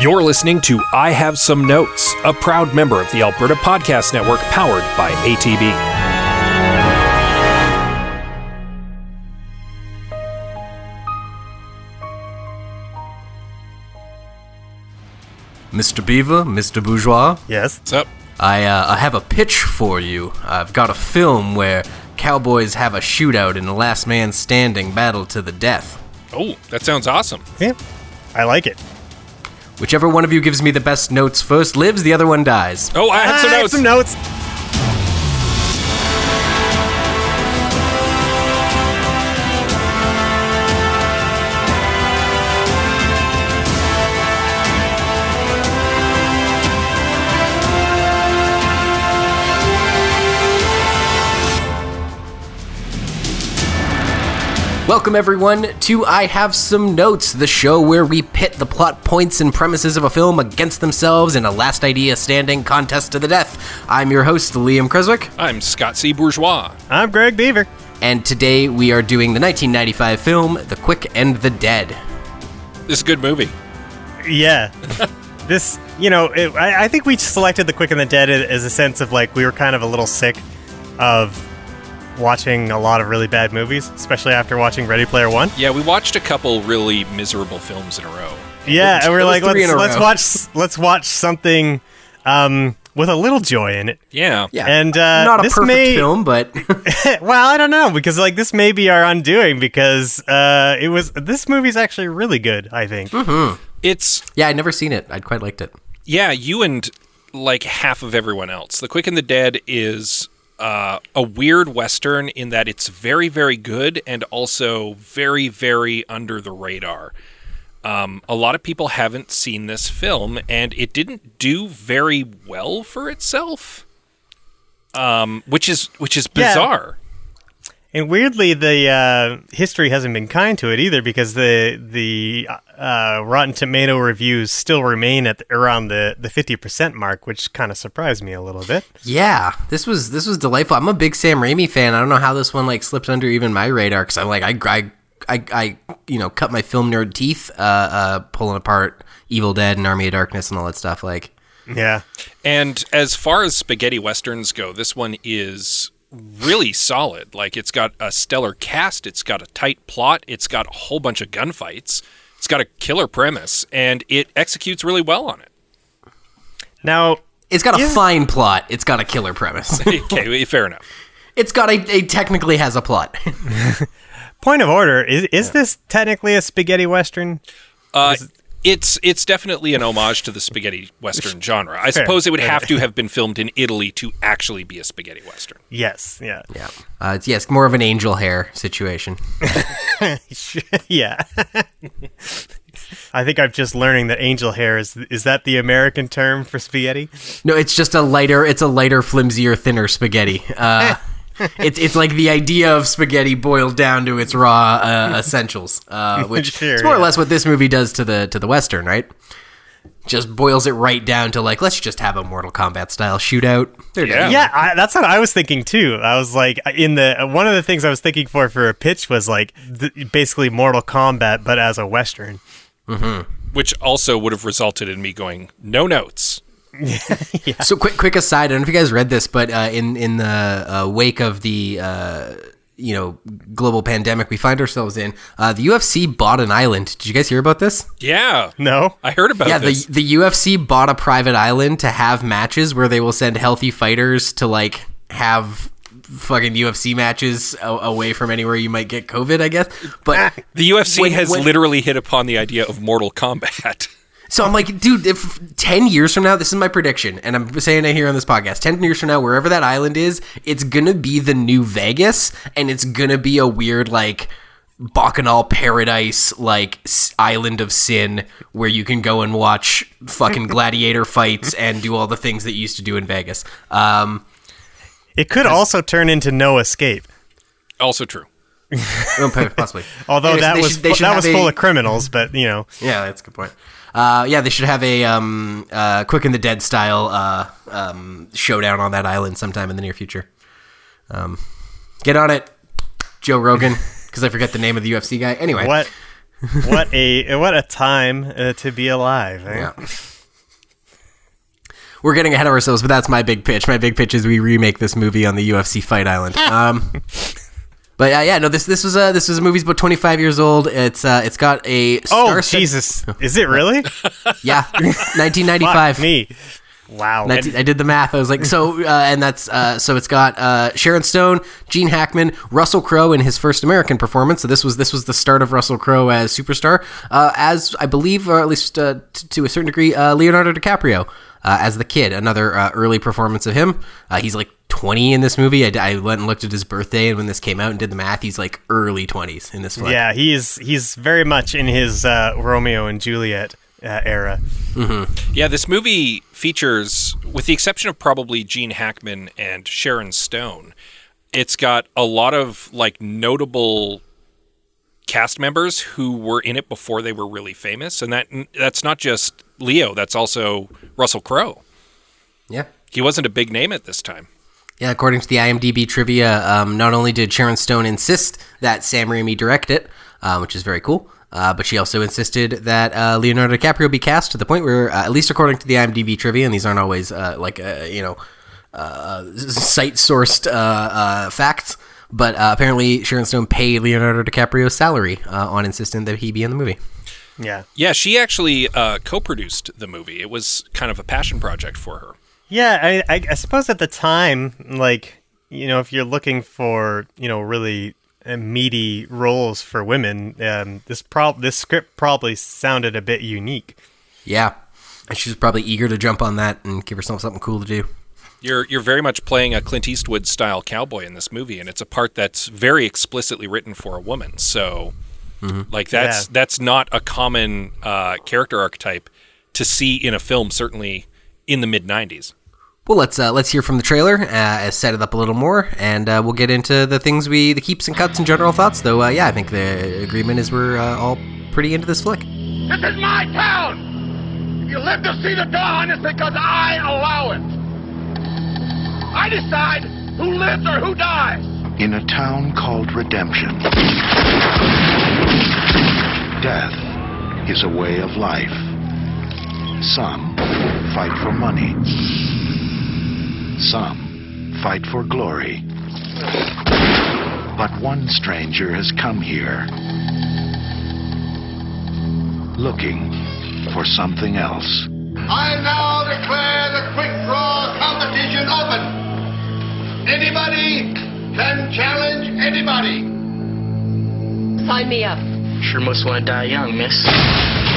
You're listening to I Have Some Notes, a proud member of the Alberta Podcast Network powered by ATB. Mr. Beaver, Mr. Bourgeois, Yes. What's up? I, uh, I have a pitch for you. I've got a film where cowboys have a shootout in a last man standing battle to the death. Oh, that sounds awesome. Yeah. I like it. Whichever one of you gives me the best notes first lives, the other one dies. Oh, I have some I have notes. some notes. Welcome, everyone, to I Have Some Notes, the show where we pit the plot points and premises of a film against themselves in a last idea standing contest to the death. I'm your host, Liam Creswick, I'm Scott C. Bourgeois. I'm Greg Beaver. and today we are doing the 1995 film The Quick and the Dead. This is a good movie. Yeah. this, you know, it, I, I think we selected The Quick and the Dead as a sense of like we were kind of a little sick of watching a lot of really bad movies, especially after watching Ready Player One. Yeah, we watched a couple really miserable films in a row. Yeah, and we're like, let's, let's watch let's watch something um, with a little joy in it. Yeah. Yeah, And, uh, not a this perfect may- film, but well, I don't know because like this may be our undoing because uh, it was this movie's actually really good. I think. It's yeah, I'd never seen it. I'd quite liked it. yeah, you and like half of everyone else. The Quick and the Dead is uh, a weird western in that it's very, very good and also very, very under the radar. Um, a lot of people haven't seen this film, and it didn't do very well for itself, um, which is which is bizarre. And weirdly, the uh, history hasn't been kind to it either because the the uh, Rotten Tomato reviews still remain at the, around the the fifty percent mark, which kind of surprised me a little bit. Yeah, this was this was delightful. I'm a big Sam Raimi fan. I don't know how this one like slipped under even my radar because I'm like I, I I I you know cut my film nerd teeth uh, uh, pulling apart Evil Dead and Army of Darkness and all that stuff. Like Yeah, And as far as spaghetti westerns go, this one is really solid. Like it's got a stellar cast, it's got a tight plot, it's got a whole bunch of gunfights, it's got a killer premise, and it executes really well on it. now it's got a Yeah. fine plot. It's got a killer premise. okay, fair enough. it's got a, a technically has a plot. point of order is is this technically a spaghetti western? Uh, it's it's definitely an homage to the spaghetti western genre. I suppose it would have to have been filmed in Italy to actually be a spaghetti western. Yes, yeah, yeah, uh, it's yeah, it's more of an angel hair situation. yeah. I think I'm just learning that angel hair is is that the American term for spaghetti? No, it's just a lighter. It's a lighter, flimsier, thinner spaghetti. Uh, it's it's like the idea of spaghetti boiled down to its raw uh, essentials, uh, which Sure, is more or less what this movie does to the to the western, right? Just boils it right down to like let's just have a Mortal Kombat style shootout. They're Yeah. done. Yeah, I, that's what I was thinking too. I was like, in the one of the things I was thinking for for a pitch was like th- basically Mortal Kombat, but as a western. Which also would have resulted in me going, no notes. So quick quick aside, I don't know if you guys read this, but uh, in in the uh, wake of the uh, you know global pandemic we find ourselves in, uh, the UFC bought an island. Did you guys hear about this? Yeah. No, I heard about yeah, the this. the UFC bought a private island to have matches where they will send healthy fighters to like have fucking UFC matches a- away from anywhere you might get COVID, I guess. But The UFC When- has when- literally hit upon the idea of Mortal Kombat. so I'm like, dude, if 10 years from now, this is my prediction, and I'm saying it here on this podcast 10 years from now, wherever that island is, it's gonna be the new Vegas, and it's gonna be a weird, like, Bacchanal paradise, like, island of sin, where you can go and watch fucking gladiator fights and do all the things that you used to do in Vegas. Um, it could also turn into No Escape. also true. Possibly. Although Anyways, that was should- fu- that was a- full of criminals, but you know, Yeah, that's a good point. Uh, yeah, they should have a um, uh, Quick and the Dead style uh, um, showdown on that island sometime in the near future. Um, get on it, Joe Rogan, because I forget the name of the UFC guy. Anyway, what? what a what a time uh, to be alive. eh? Yeah. We're getting ahead of ourselves, but that's my big pitch. My big pitch is we remake this movie on the UFC Fight Island. Um, but uh, yeah, no, this this was a this was a movie's about 25 years old. It's uh, it's got a Oh Jesus! Is it really? yeah, 1995. Me. Wow. 19 I did the math. I was like, so, uh, and that's uh, so it's got uh, Sharon Stone, Gene Hackman, Russell Crowe in his first American performance. So this was this was the start of Russell Crowe as superstar, uh, as I believe, or at least uh, t- to a certain degree, uh, Leonardo DiCaprio uh, as the kid. Another uh, early performance of him. Uh, he's like 20 in this movie. I, I went and looked at his birthday, and when this came out and did the math, he's like early 20s in this flick. yeah, he's he's very much in his uh, Romeo and Juliet uh, era. Yeah, this movie features, with the exception of probably Gene Hackman and Sharon Stone, it's got a lot of like notable cast members who were in it before they were really famous, and that that's not just Leo. That's also Russell Crowe. yeah. He wasn't a big name at this time. Yeah, according to the IMDb trivia, um, not only did Sharon Stone insist that Sam Raimi direct it, uh, which is very cool, uh, but she also insisted that uh, Leonardo DiCaprio be cast to the point where, uh, at least according to the IMDb trivia, and these aren't always uh, like uh, you know uh, site sourced uh, uh, facts, but uh, apparently Sharon Stone paid Leonardo DiCaprio's salary uh, on insisting that he be in the movie. Yeah. Yeah, she actually uh, co-produced the movie. It was kind of a passion project for her. Yeah, I, I, I suppose at the time, like you know, if you're looking for you know really uh, meaty roles for women, um, this prob this script probably sounded a bit unique. Yeah, and she was probably eager to jump on that and give herself something cool to do. You're you're very much playing a Clint Eastwood style cowboy in this movie, and it's a part that's very explicitly written for a woman. So, like that's Yeah. that's not a common uh, character archetype to see in a film. Certainly in the mid '90s. Well, let's uh, let's hear from the trailer, uh, set it up a little more, and uh, we'll get into the things we, the keeps and cuts and general thoughts. Though, uh, yeah, I think the agreement is we're uh, all pretty into this flick. This is my town. If you live to see the dawn, it's because I allow it. I decide who lives or who dies. in a town called Redemption. Death is a way of life. Some fight for money. Some fight for glory. But one stranger has come here looking for something else. I now declare the quick draw competition open. Anybody can challenge anybody. Sign me up. Sure must want to die young, miss.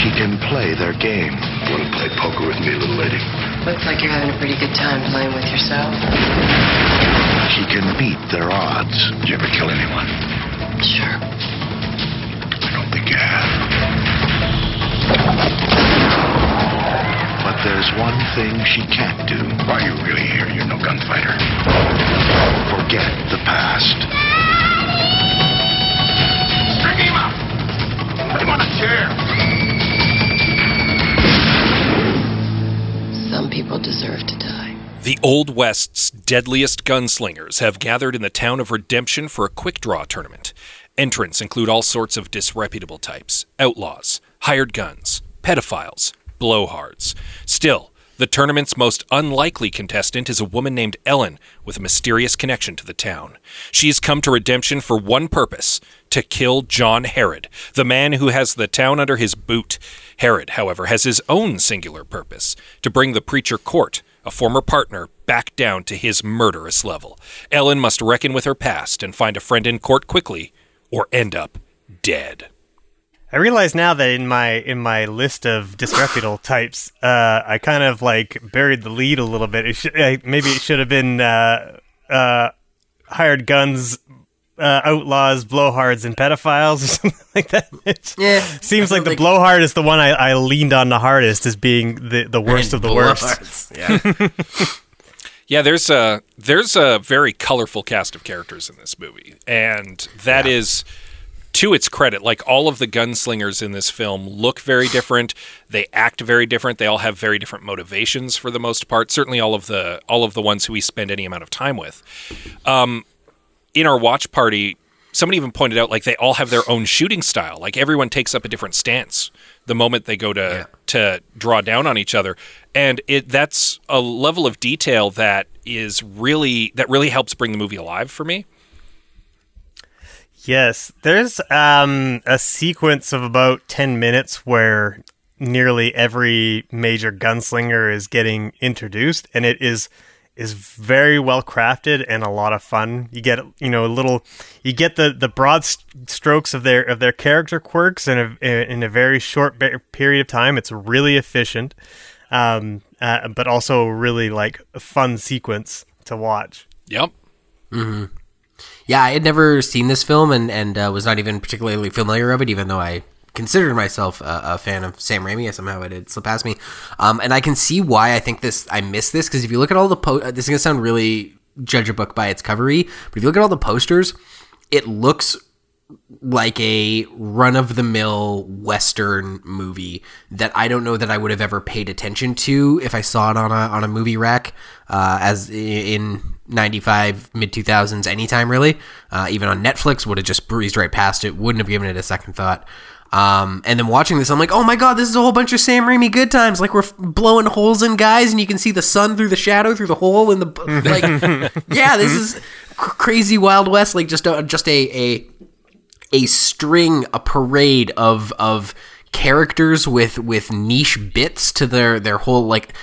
She can play their game. Want to play poker with me, little lady? Looks like you're having a pretty good time playing with yourself. She can beat their odds. Did you ever kill anyone? Sure. I don't think you have. But there's one thing she can't do. Why are you really here? You're no gunfighter. Old West's deadliest gunslingers have gathered in the town of Redemption for a quick draw tournament. Entrants include all sorts of disreputable types outlaws, hired guns, pedophiles, blowhards. Still, the tournament's most unlikely contestant is a woman named Ellen with a mysterious connection to the town. She has come to Redemption for one purpose to kill John Herod, the man who has the town under his boot. Herod, however, has his own singular purpose to bring the preacher Cort, a former partner, back down to his murderous level. Ellen must reckon with her past and find a friend in Cort quickly, or end up dead. I realize now that in my in my list of disreputable types, uh, I kind of like buried the lead a little bit. It should, maybe it should have been uh, uh, hired guns, uh, outlaws, blowhards, and pedophiles or something like that. It Yeah, seems like the think- blowhard is the one I, I leaned on the hardest as being the, the worst of the worst. Yeah. Yeah, there's a there's a very colorful cast of characters in this movie, and that is to its credit. Like all of the gunslingers in this film look very different. They act very different. They all have very different motivations for the most part. Certainly, all of the all of the ones who we spend any amount of time with. Um, in our watch party, somebody even pointed out like they all have their own shooting style. Like everyone takes up a different stance the moment they go to Yeah. to draw down on each other, and it that's a level of detail that is really that really helps bring the movie alive for me. Yes, there's um, a sequence of about 10 minutes where nearly every major gunslinger is getting introduced and it is is very well crafted and a lot of fun. You get you know a little you get the the broad st- strokes of their of their character quirks in a in a very short be- period of time. It's really efficient. Um, uh, but also really like a fun sequence to watch. Yep. Yeah, I had never seen this film and and uh, was not even particularly familiar of it, even though I considered myself a, a fan of Sam Raimi. Somehow it had slipped past me, um, and I can see why I think this. I miss this because if you look at all the po- this is gonna sound really judge a book by its covery, but if you look at all the posters, it looks like a run of the mill western movie that I don't know that I would have ever paid attention to if I saw it on a on a movie rack uh, as in 95 mid 2000s anytime really uh, even on Netflix would have just breezed right past it wouldn't have given it a second thought um, and then watching this I'm like oh my god this is a whole bunch of Sam Raimi good times. Like we're f- blowing holes in guys and you can see the sun through the shadow through the hole in the like yeah this is cr- crazy wild west. Like just a, just a a a string, a parade of of characters with with niche bits to their their whole like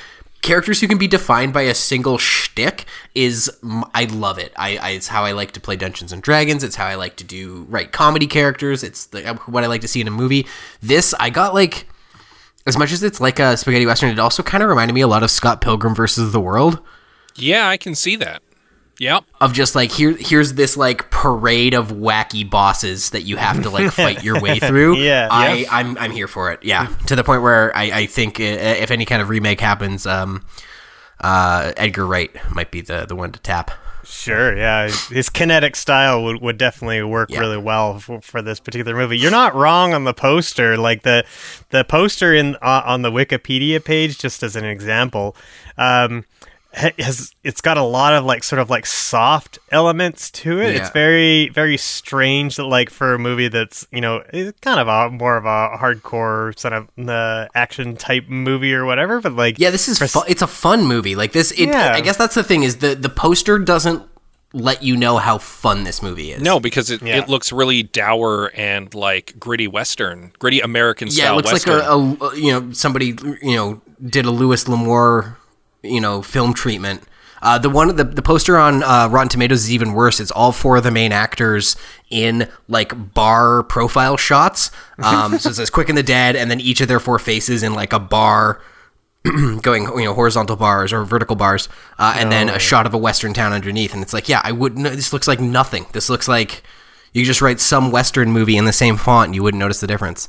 characters who can be defined by a single shtick is I love it. I, I it's how I like to play Dungeons and Dragons. It's how I like to do write comedy characters. It's the, uh, what I like to see in a movie. This I got like as much as it's like a spaghetti western. It also kind of reminded me a lot of Scott Pilgrim versus the World Yeah, I can see that. Yep. of just like here here's this like parade of wacky bosses that you have to like fight your way through. Yeah. I I'm I'm here for it. Yeah, to the point where I I think uh, if any kind of remake happens, um, uh, Edgar Wright might be the the one to tap. Sure, yeah. His kinetic style would, would definitely work Yeah. really well for, for this particular movie. You're not wrong on the poster. Like the the poster in uh, on the Wikipedia page, just as an example, um, has it's got a lot of like sort of like soft elements to it. It's very very strange that like for a movie that's you know kind of a more of a hardcore sort of uh, action type movie or whatever. But like Yeah, this is fu- it's a fun movie. Like this, it, Yeah. I guess that's the thing is the the poster doesn't let you know how fun this movie is. No, because it, Yeah. it looks really dour and like gritty western, gritty American style. Yeah, style it looks western. like a, a you know somebody you know did a Louis L'Amour you know film treatment. Uh, the one the, the poster on uh, Rotten Tomatoes is even worse. It's all four of the main actors in like bar profile shots. Um, so it says "Quick and the Dead," and then each of their four faces in like a bar, going you know horizontal bars or vertical bars, uh, and then a shot of a western town underneath. And it's like, yeah, I wouldn't. This looks like nothing. This looks like you just write some western movie in the same font, and you wouldn't notice the difference.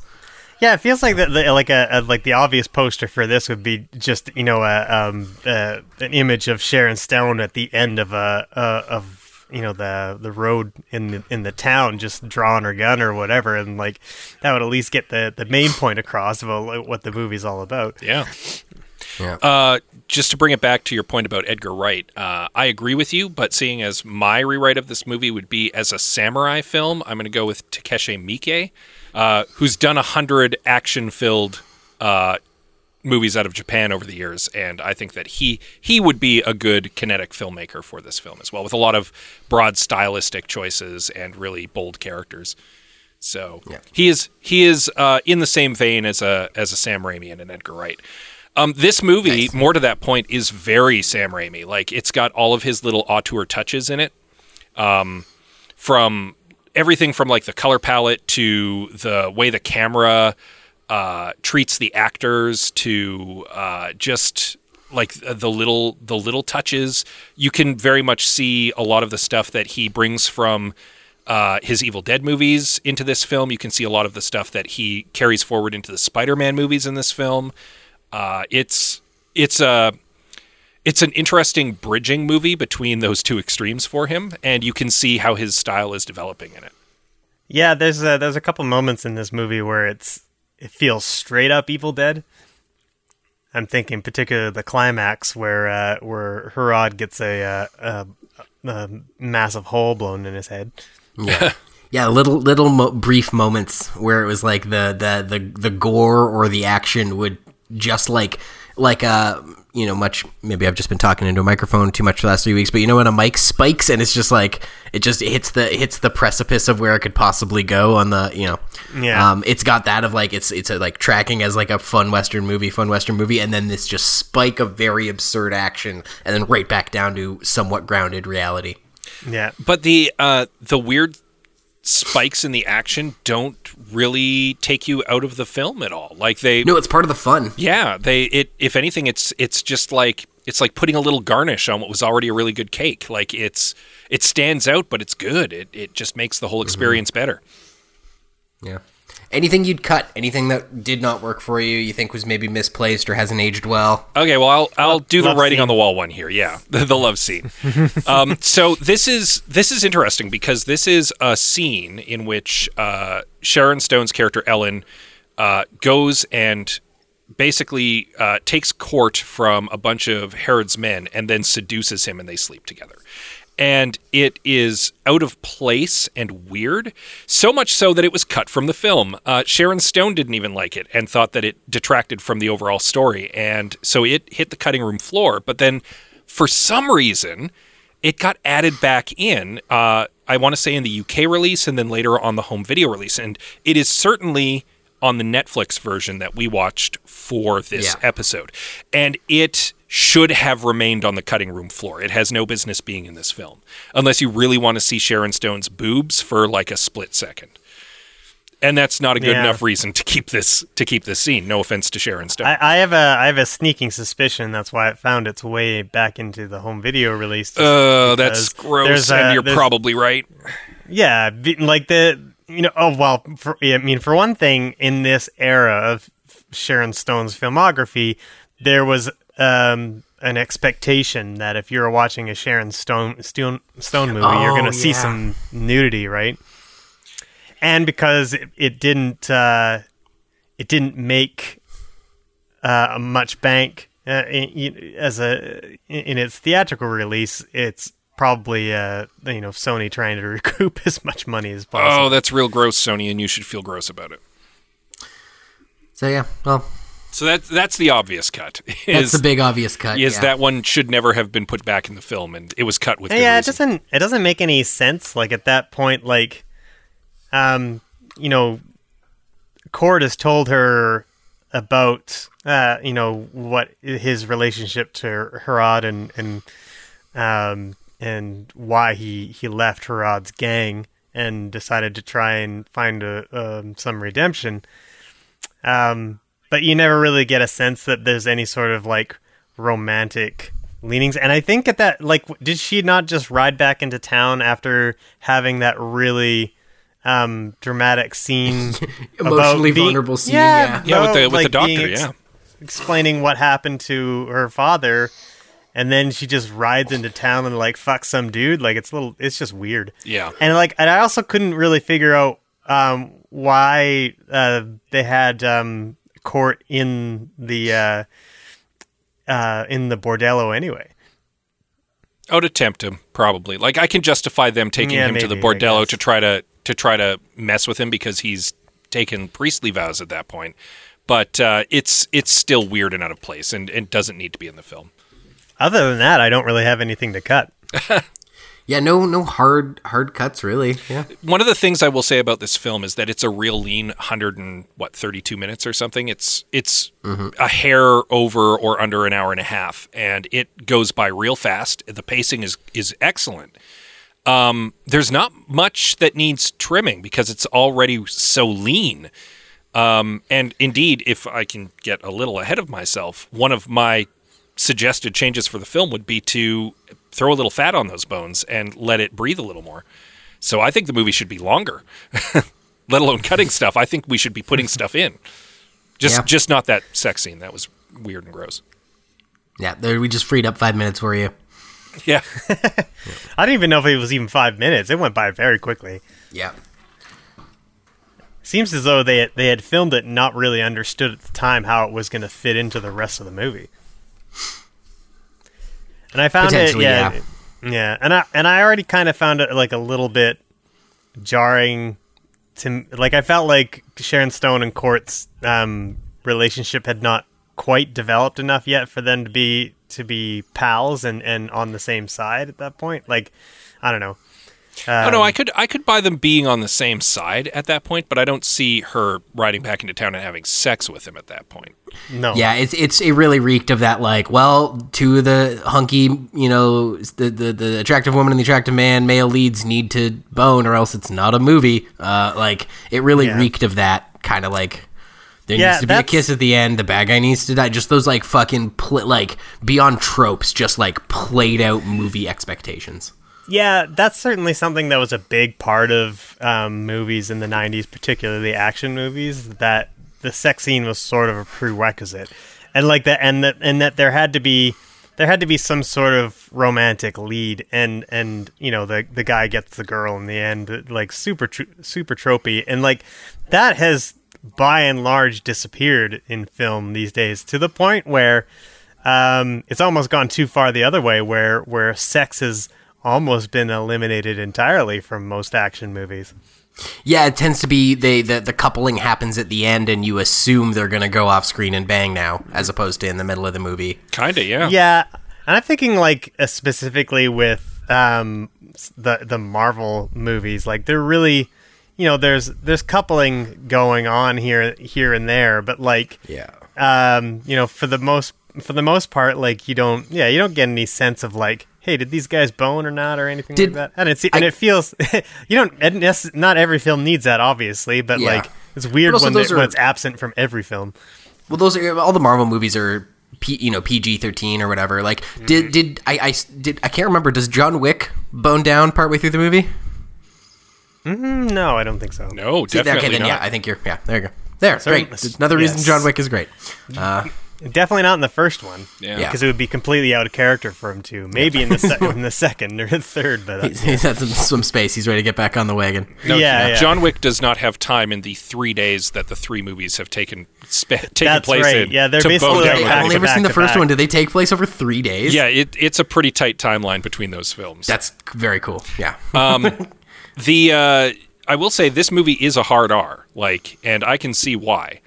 Yeah, it feels like the, the like a, a like the obvious poster for this would be just you know a, um, uh, an image of Sharon Stone at the end of a uh, of you know the the road in the in the town, just drawing her gun or whatever, and like that would at least get the the main point across about what the movie's all about. Yeah. Yeah. Uh, just to bring it back to your point about Edgar Wright, uh, I agree with you, but seeing as my rewrite of this movie would be as a samurai film, I'm going to go with Takeshi Miike, uh, who's done a hundred action-filled uh, movies out of Japan over the years, and I think that he he would be a good kinetic filmmaker for this film as well, with a lot of broad stylistic choices and really bold characters. So he is he is uh, in the same vein as a as a Sam Raimi and an Edgar Wright. Um, this movie, more to that point, is very Sam Raimi. Like it's got all of his little auteur touches in it, um, from everything from like the color palette to the way the camera uh, treats the actors to uh, just like the little the little touches. You can very much see a lot of the stuff that he brings from uh, his Evil Dead movies into this film. You can see a lot of the stuff that he carries forward into the Spider-Man movies in this film. Uh, it's it's a it's an interesting bridging movie between those two extremes for him, and you can see how his style is developing in it. Yeah, there's a, there's a couple moments in this movie where it's it feels straight up Evil Dead. I'm thinking particularly the climax where uh, where Herod gets a, uh, a, a massive hole blown in his head. Yeah. Yeah, little little mo- brief moments where it was like the, the the the gore or the action would just like like uh you know much maybe I've just been talking into a microphone too much for the last three weeks, but you know when a mic spikes and it's just like it just hits the hits the precipice of where it could possibly go on the you know Yeah. um it's got that of like it's it's a, like tracking as like a fun western movie fun western movie and then this just spike of very absurd action and then right back down to somewhat grounded reality. Yeah. But the uh, the weird spikes in the action don't really take you out of the film at all. Like they, No, it's part of the fun. yeah, they. It if anything, it's it's just like it's like putting a little garnish on what was already a really good cake. Like it's it stands out, but it's good. It it just makes the whole mm-hmm. experience better. Yeah. Anything you'd cut, anything that did not work for you, you think was maybe misplaced or hasn't aged well? Okay, well, I'll I'll do the writing scene. on the wall one here. Yeah, the, the love scene. um, so this is this is interesting because this is a scene in which uh, Sharon Stone's character Ellen uh, goes and basically uh, takes Cort from a bunch of Herod's men and then seduces him, and they sleep together. And it is out of place and weird, so much so that it was cut from the film. Uh, Sharon Stone didn't even like it and thought that it detracted from the overall story. And so it hit the cutting room floor. But then for some reason, it got added back in. Uh, I want to say in the UK release and then later on the home video release. And it is certainly on the Netflix version that we watched for this Yeah. episode. And it should have remained on the cutting room floor. It has no business being in this film unless you really want to see Sharon Stone's boobs for like a split second. And that's not a good Yeah. enough reason to keep this to keep this scene. No offense to Sharon Stone. I, I have a I have a sneaking suspicion that's why it found its way back into the home video release. uh, that's gross, and a- you're probably right. Yeah, like the you know oh well for, I mean for one thing in this era of Sharon Stone's filmography there was um, an expectation that if you're watching a Sharon Stone Stone, Stone movie you're Oh, going to see some nudity right and because it, it didn't uh, it didn't make uh, much bank uh, in, as a in its theatrical release it's probably uh, you know Sony trying to recoup as much money as possible. Oh, that's real gross, Sony, and you should feel gross about it. So yeah, well, So that that's the obvious cut. that's the big obvious cut. is yeah. that one should never have been put back in the film, and it was cut with. good yeah, it reason. doesn't it doesn't make any sense. Like at that point, like um, you know, Cort has told her about uh, you know, what his relationship to Herod and and um and why he he left Herod's gang and decided to try and find a um, some redemption. Um, but you never really get a sense that there's any sort of like romantic leanings. And I think at that, like, did she not just ride back into town after having that really um, dramatic scene, about Emotionally being- vulnerable scene, yeah. Yeah, with the- about, with the like, doctor, being yeah. explaining what happened to her father. And then she just rides into town and like fucks some dude. Like it's a little, it's just weird. Yeah. And like, and I also couldn't really figure out um, why uh, they had um, Cort in the uh, uh, in the bordello anyway. Oh, to tempt him, probably. Like I can justify them taking Yeah, him to the bordello to try to to try to mess with him because he's taken priestly vows at that point. But uh, it's it's still weird and out of place, and it doesn't need to be in the film. Other than that, I don't really have anything to cut. Yeah, no, no hard hard cuts really. Yeah, One of the things I will say about this film is that it's a real lean, hundred and what thirty two minutes or something. It's it's a hair over or under an hour and a half, and it goes by real fast. The pacing is is excellent. Um, there's not much that needs trimming because it's already so lean. Um, and indeed, if I can get a little ahead of myself, one of my suggested changes for the film would be to throw a little fat on those bones and let it breathe a little more. So I think the movie should be longer, let alone cutting stuff. I think we should be putting stuff in. Just Yeah. just not that sex scene. That was weird and gross. yeah. There, we just freed up five minutes for you. Yeah. I didn't even know if it was even five minutes. It went by very quickly. Yeah, Seems as though they they had filmed it and not really understood at the time how it was going to fit into the rest of the movie. And I found it, Potentially, yeah, yeah, and I and I already kind of found it like a little bit jarring to like I felt like Sharon Stone and Cort's um, relationship had not quite developed enough yet for them to be to be pals and and on the same side at that point. Like I don't know. Oh no, I could I could buy them being on the same side at that point, but I don't see her riding back into town and having sex with him at that point. No. Yeah, it's it's it really reeked of that like, well, two of the hunky, you know, the the, the attractive woman and the attractive man, male leads need to bone or else it's not a movie. Uh, like it really Yeah. reeked of that kind of like there Yeah, needs to be a kiss at the end. The bad guy needs to die. Just those like fucking pl- like beyond tropes, just like played out movie expectations. Yeah, that's certainly something that was a big part of um, movies in the '90s, particularly action movies. That the sex scene was sort of a prerequisite, and like that, and that, and that there had to be there had to be some sort of romantic lead, and and you know the the guy gets the girl in the end, like super tr- super tropey, and like that has by and large disappeared in film these days to the point where um, it's almost gone too far the other way, where where sex has almost been eliminated entirely from most action movies. Yeah, it tends to be they the, the coupling happens at the end and you assume they're gonna go off screen and bang now, as opposed to in the middle of the movie. Kinda, yeah. Yeah, and I'm thinking like uh, specifically with um, the the Marvel movies, like they're really, you know, there's there's coupling going on here here and there, but like Yeah. um, you know, for the most for the most part, like you don't, yeah, you don't get any sense of like, hey, did these guys bone or not or anything Did- like that. And it's and it feels you don't, and nec- not every film needs that, obviously, but Yeah. like it's weird when, those they- when it's absent from every film. Well, those are all the Marvel movies are P, you know PG thirteen or whatever. Like, did did I, I s- did I can't remember? Does John Wick bone down partway through the movie? Mm, No, I don't think so. No, See, definitely okay, then not. yeah, I think you're yeah. There you go. There, Certain- great. That's Another reason. John Wick is great. Uh, Definitely not in the first one. Yeah. Because it would be completely out of character for him to. Maybe in the se- in the second or the third, but uh, he's, he's had some, some space. He's ready to get back on the wagon. yeah, yeah. John Wick does not have time in the three days that the three movies have taken spe- taken That's place right. in. Yeah, they're to basically bone like down I've back only ever seen the first back. one. Did they take place over three days? Yeah, it, it's a pretty tight timeline between those films. that's very cool. Yeah, the uh, I will say this movie is a hard R, like, and I can see why.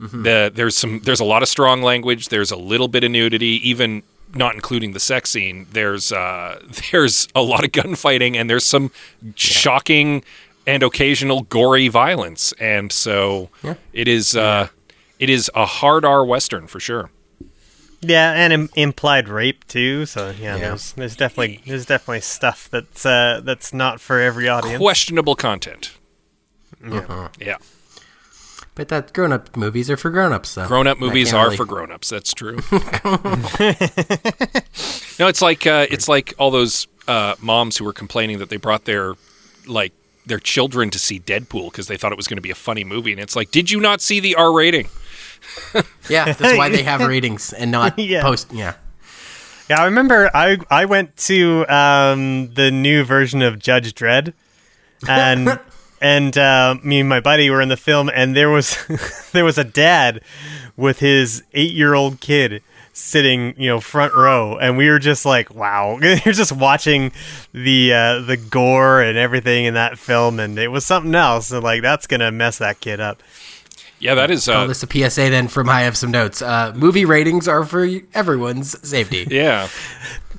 The there's some there's a lot of strong language. There's a little bit of nudity, even not including the sex scene. There's uh, there's a lot of gunfighting, and there's some shocking and occasional gory violence. And so it is uh, it is a hard R western for sure. Yeah, and Im- implied rape too. So yeah, Yeah. there's there's definitely there's definitely stuff that's uh, that's not for every audience. Questionable content. Yeah. Yeah. But that grown up movies are for grown ups. though. Grown up movies are really- for grown ups. That's true. no, it's like uh, it's like all those uh, moms who were complaining that they brought their like their children to see Deadpool because they thought it was going to be a funny movie, and it's like, did you not see the R rating? Yeah, that's why they have ratings and not Yeah. post. Yeah, Yeah, I remember I I went to um, the new version of Judge Dredd, and and uh, me and my buddy were in the film, and there was there was a dad with his eight year old kid sitting you know front row, and we were just like, wow, you're just watching the uh, the gore and everything in that film, and it was something else. And like that's gonna mess that kid up. Yeah, that is. call Uh, this a PSA. Then from I have some notes. Uh, movie ratings are for everyone's safety. yeah,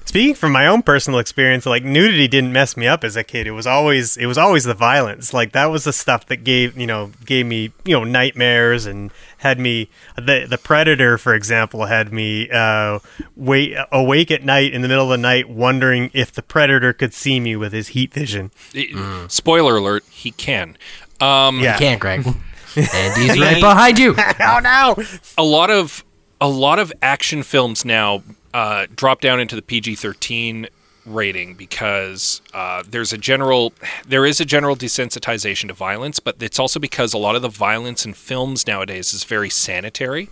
Speaking from my own personal experience, like nudity didn't mess me up as a kid. It was always it was always the violence. Like that was the stuff that gave you know gave me you know nightmares and had me the the predator for example had me uh, wait awake at night in the middle of the night wondering if the predator could see me with his heat vision. It- spoiler alert: he can. Um, Yeah. You can't, Greg. and he's right behind you. Oh no! a lot of a lot of action films now uh, drop down into the PG thirteen rating because uh, there's a general there is a general desensitization to violence, but it's also because a lot of the violence in films nowadays is very sanitary.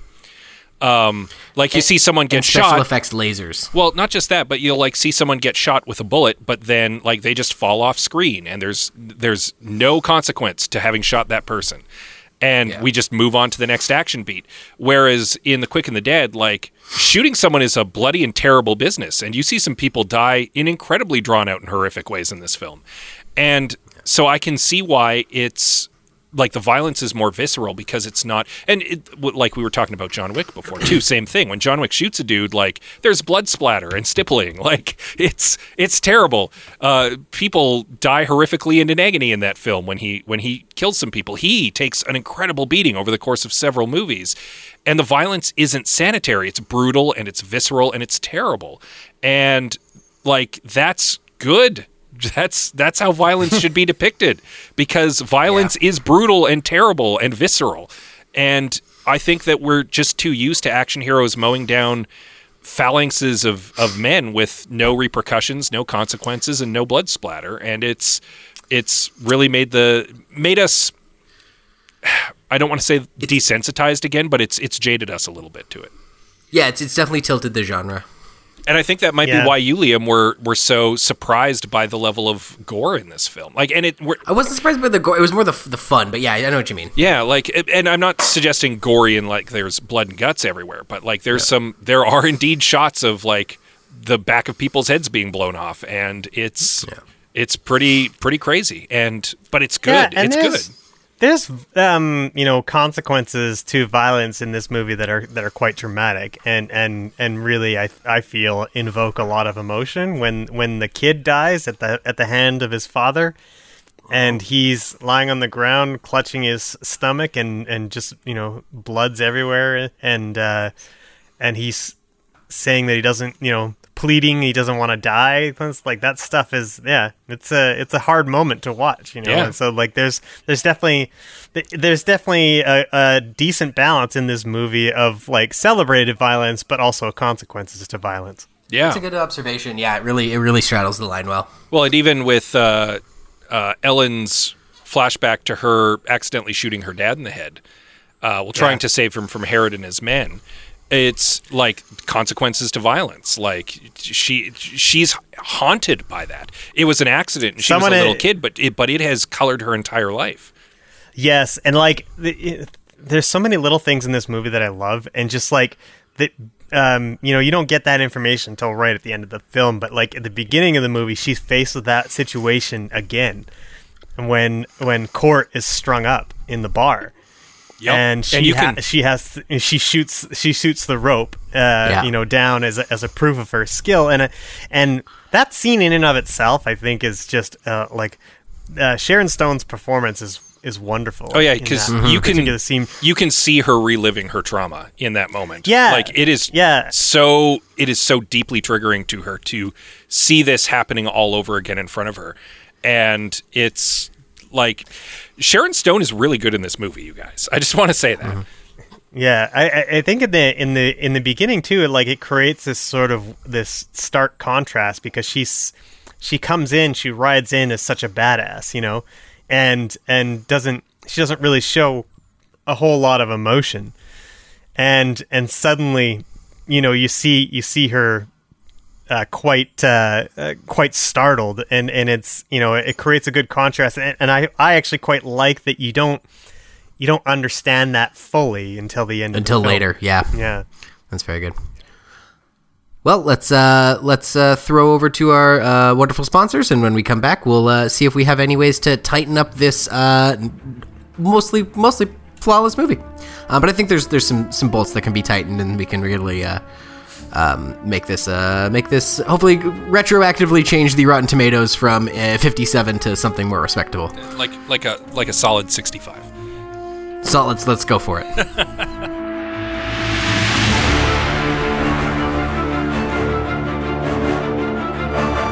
Um, like you see someone get And special shot. effects lasers. Well, not just that, but you'll like see someone get shot with a bullet, but then like they just fall off screen, and there's there's no consequence to having shot that person, and Yeah. we just move on to the next action beat. Whereas in the Quick and the Dead, like shooting someone is a bloody and terrible business, and you see some people die in incredibly drawn out and horrific ways in this film, and so I can see why it's like the violence is more visceral because it's not and it, like we were talking about John Wick before too same thing. When John Wick shoots a dude like there's blood splatter and stippling. Like it's it's terrible. Uh, people die horrifically and in agony in that film when he when he kills some people. He takes an incredible beating over the course of several movies. And the violence isn't sanitary. It's brutal and it's visceral and it's terrible. And like that's good that's that's how violence should be depicted because violence is brutal and terrible and visceral. And i think that we're just too used to action heroes mowing down phalanxes of, of men with no repercussions no consequences and no blood splatter. And it's it's really made the made us i don't want to say desensitized again but it's it's jaded us a little bit to it. Yeah, it's it's definitely tilted the genre. And I think that might Yeah. be why you, Liam, were were so surprised by the level of gore in this film. Like, and it, we're, I wasn't surprised by the gore. It was more the the fun, but yeah, I know what you mean. yeah, like, and I'm not suggesting gory and like there's blood and guts everywhere, but like there's some, there are indeed shots of like the back of people's heads being blown off, and it's Yeah. it's pretty pretty crazy, and but it's good. Yeah, it's good. There's um, you know, consequences to violence in this movie that are that are quite dramatic and and and really I I feel invoke a lot of emotion when when the kid dies at the at the hand of his father and he's lying on the ground clutching his stomach and and just, you know, blood's everywhere and uh and he's saying that he doesn't, you know, pleading he doesn't want to die. It's like that stuff is, yeah, it's a it's a hard moment to watch, you know. Yeah. And so like there's there's definitely there's definitely a, a decent balance in this movie of like celebrated violence, but also consequences to violence. Yeah, It's a good observation. Yeah, it really it really straddles the line well. Well, and even with uh, uh, Ellen's flashback to her accidentally shooting her dad in the head, uh, while trying to save him from Herod and his men, it's like consequences to violence. Like she she's haunted by that. It was an accident. and She Someone was a little had- kid, but it, but it has colored her entire life. Yes, and like it, there's so many little things in this movie that I love, and just like that, um, you know, you don't get that information until right at the end of the film. But like at the beginning of the movie, she's faced with that situation again, when when Cort is strung up in the bar. Yep. And she you ha- can she has she shoots she shoots the rope uh, you know down as a, as a proof of her skill and uh, and that scene in and of itself I think is just uh, like uh, Sharon Stone's performance is is wonderful. Oh yeah, because you can scene. you can see her reliving her trauma in that moment. Yeah. like it is. Yeah. so it is so deeply triggering to her to see this happening all over again in front of her, and it's like Sharon Stone is really good in this movie. You guys, I just want to say that. Mm-hmm. Yeah, I, I- I think in the in the in the beginning too, it, like it creates this sort of this stark contrast because she's she comes in, she rides in as such a badass, you know, and and doesn't she doesn't really show a whole lot of emotion, and and suddenly, you know, you see you see her uh, quite uh, uh, quite startled, and and it's you know it creates a good contrast, and, and I I actually quite like that you don't you don't understand that fully until the end of Until the later, yeah. Yeah. That's very good. Well, let's uh, let's uh, throw over to our uh, wonderful sponsors, and when we come back, we'll uh, see if we have any ways to tighten up this uh, mostly mostly flawless movie. Uh, but I think there's there's some some bolts that can be tightened, and we can really uh, um, make this uh, make this hopefully retroactively change the Rotten Tomatoes from uh, 57 to something more respectable. Like like a like a solid sixty-five. So let's let's go for it.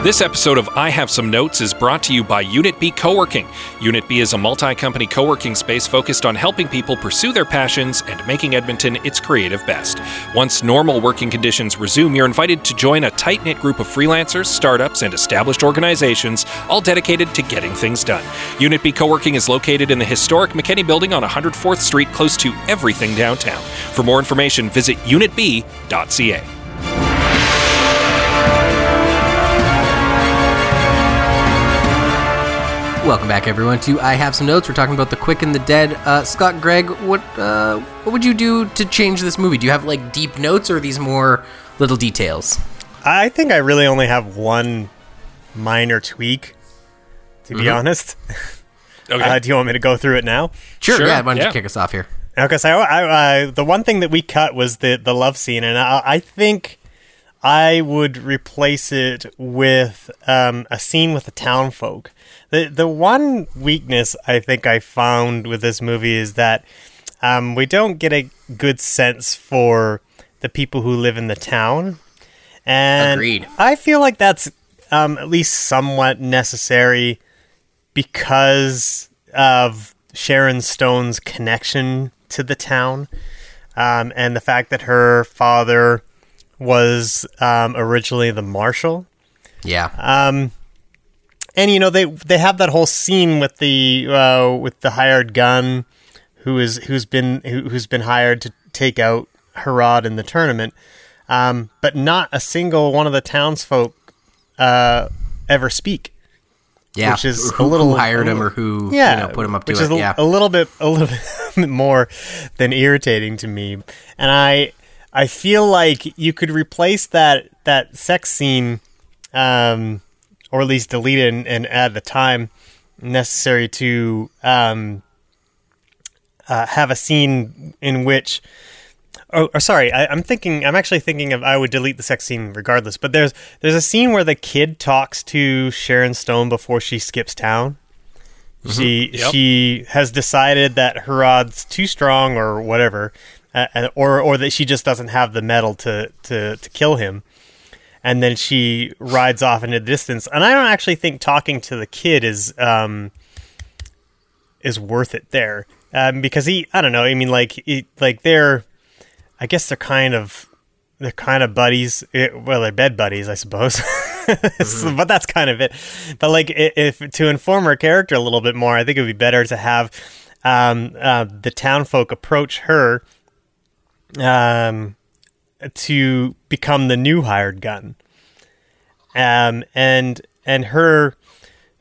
This episode of I Have Some Notes is brought to you by Unit B Co-working. Unit B is a multi-company co-working space focused on helping people pursue their passions and making Edmonton its creative best. Once normal working conditions resume, you're invited to join a tight-knit group of freelancers, startups, and established organizations, all dedicated to getting things done. Unit B Co-working is located in the historic McKinney Building on 104th Street, close to everything downtown. For more information, visit unitb.ca. Welcome back, everyone, to I Have Some Notes. We're talking about The Quick and the Dead. Uh, Scott, Greg, what uh, what would you do to change this movie? Do you have like deep notes, or are these more little details? I think I really only have one minor tweak. To be honest, Okay. uh, do you want me to go through it now? Sure, Sure, yeah. Why don't yeah. you kick us off here? Okay, so I, I, uh, the one thing that we cut was the the love scene, and I, I think I would replace it with um, a scene with the town folk. The the one weakness I think I found with this movie is that um, we don't get a good sense for the people who live in the town, and Agreed. I feel like that's um, at least somewhat necessary because of Sharon Stone's connection to the town um, and the fact that her father was um, originally the marshal. Yeah. Um, and you know they they have that whole scene with the uh, with the hired gun who is who's been who, who's been hired to take out Herod in the tournament, um, but not a single one of the townsfolk uh, ever speak. yeah. which is who, a little- who hired him or who yeah, you know, put him up to which it. is a, yeah. a little bit, a little bit more than irritating to me. And I, I feel like you could replace that that sex scene, um, or at least delete it and, and add the time necessary to um, uh, have a scene in which. Oh, or sorry, I, I'm thinking. I'm actually thinking of. I would delete the sex scene regardless. But there's there's a scene where the kid talks to Sharon Stone before she skips town. She Yep. she has decided that her Herod's too strong or whatever, uh, and- or or that she just doesn't have the mettle to to to kill him. And then she rides off into the distance. And I don't actually think talking to the kid is um is worth it there, um, because he I don't know. I mean, like he, like they're I guess they're kind of they're kind of buddies. Eh, well, they're bed buddies, I suppose. So- but that's kind of it. But like, if to inform her character a little bit more, I think it would be better to have um, uh, the town folk approach her um, to become the new hired gun, um, and and her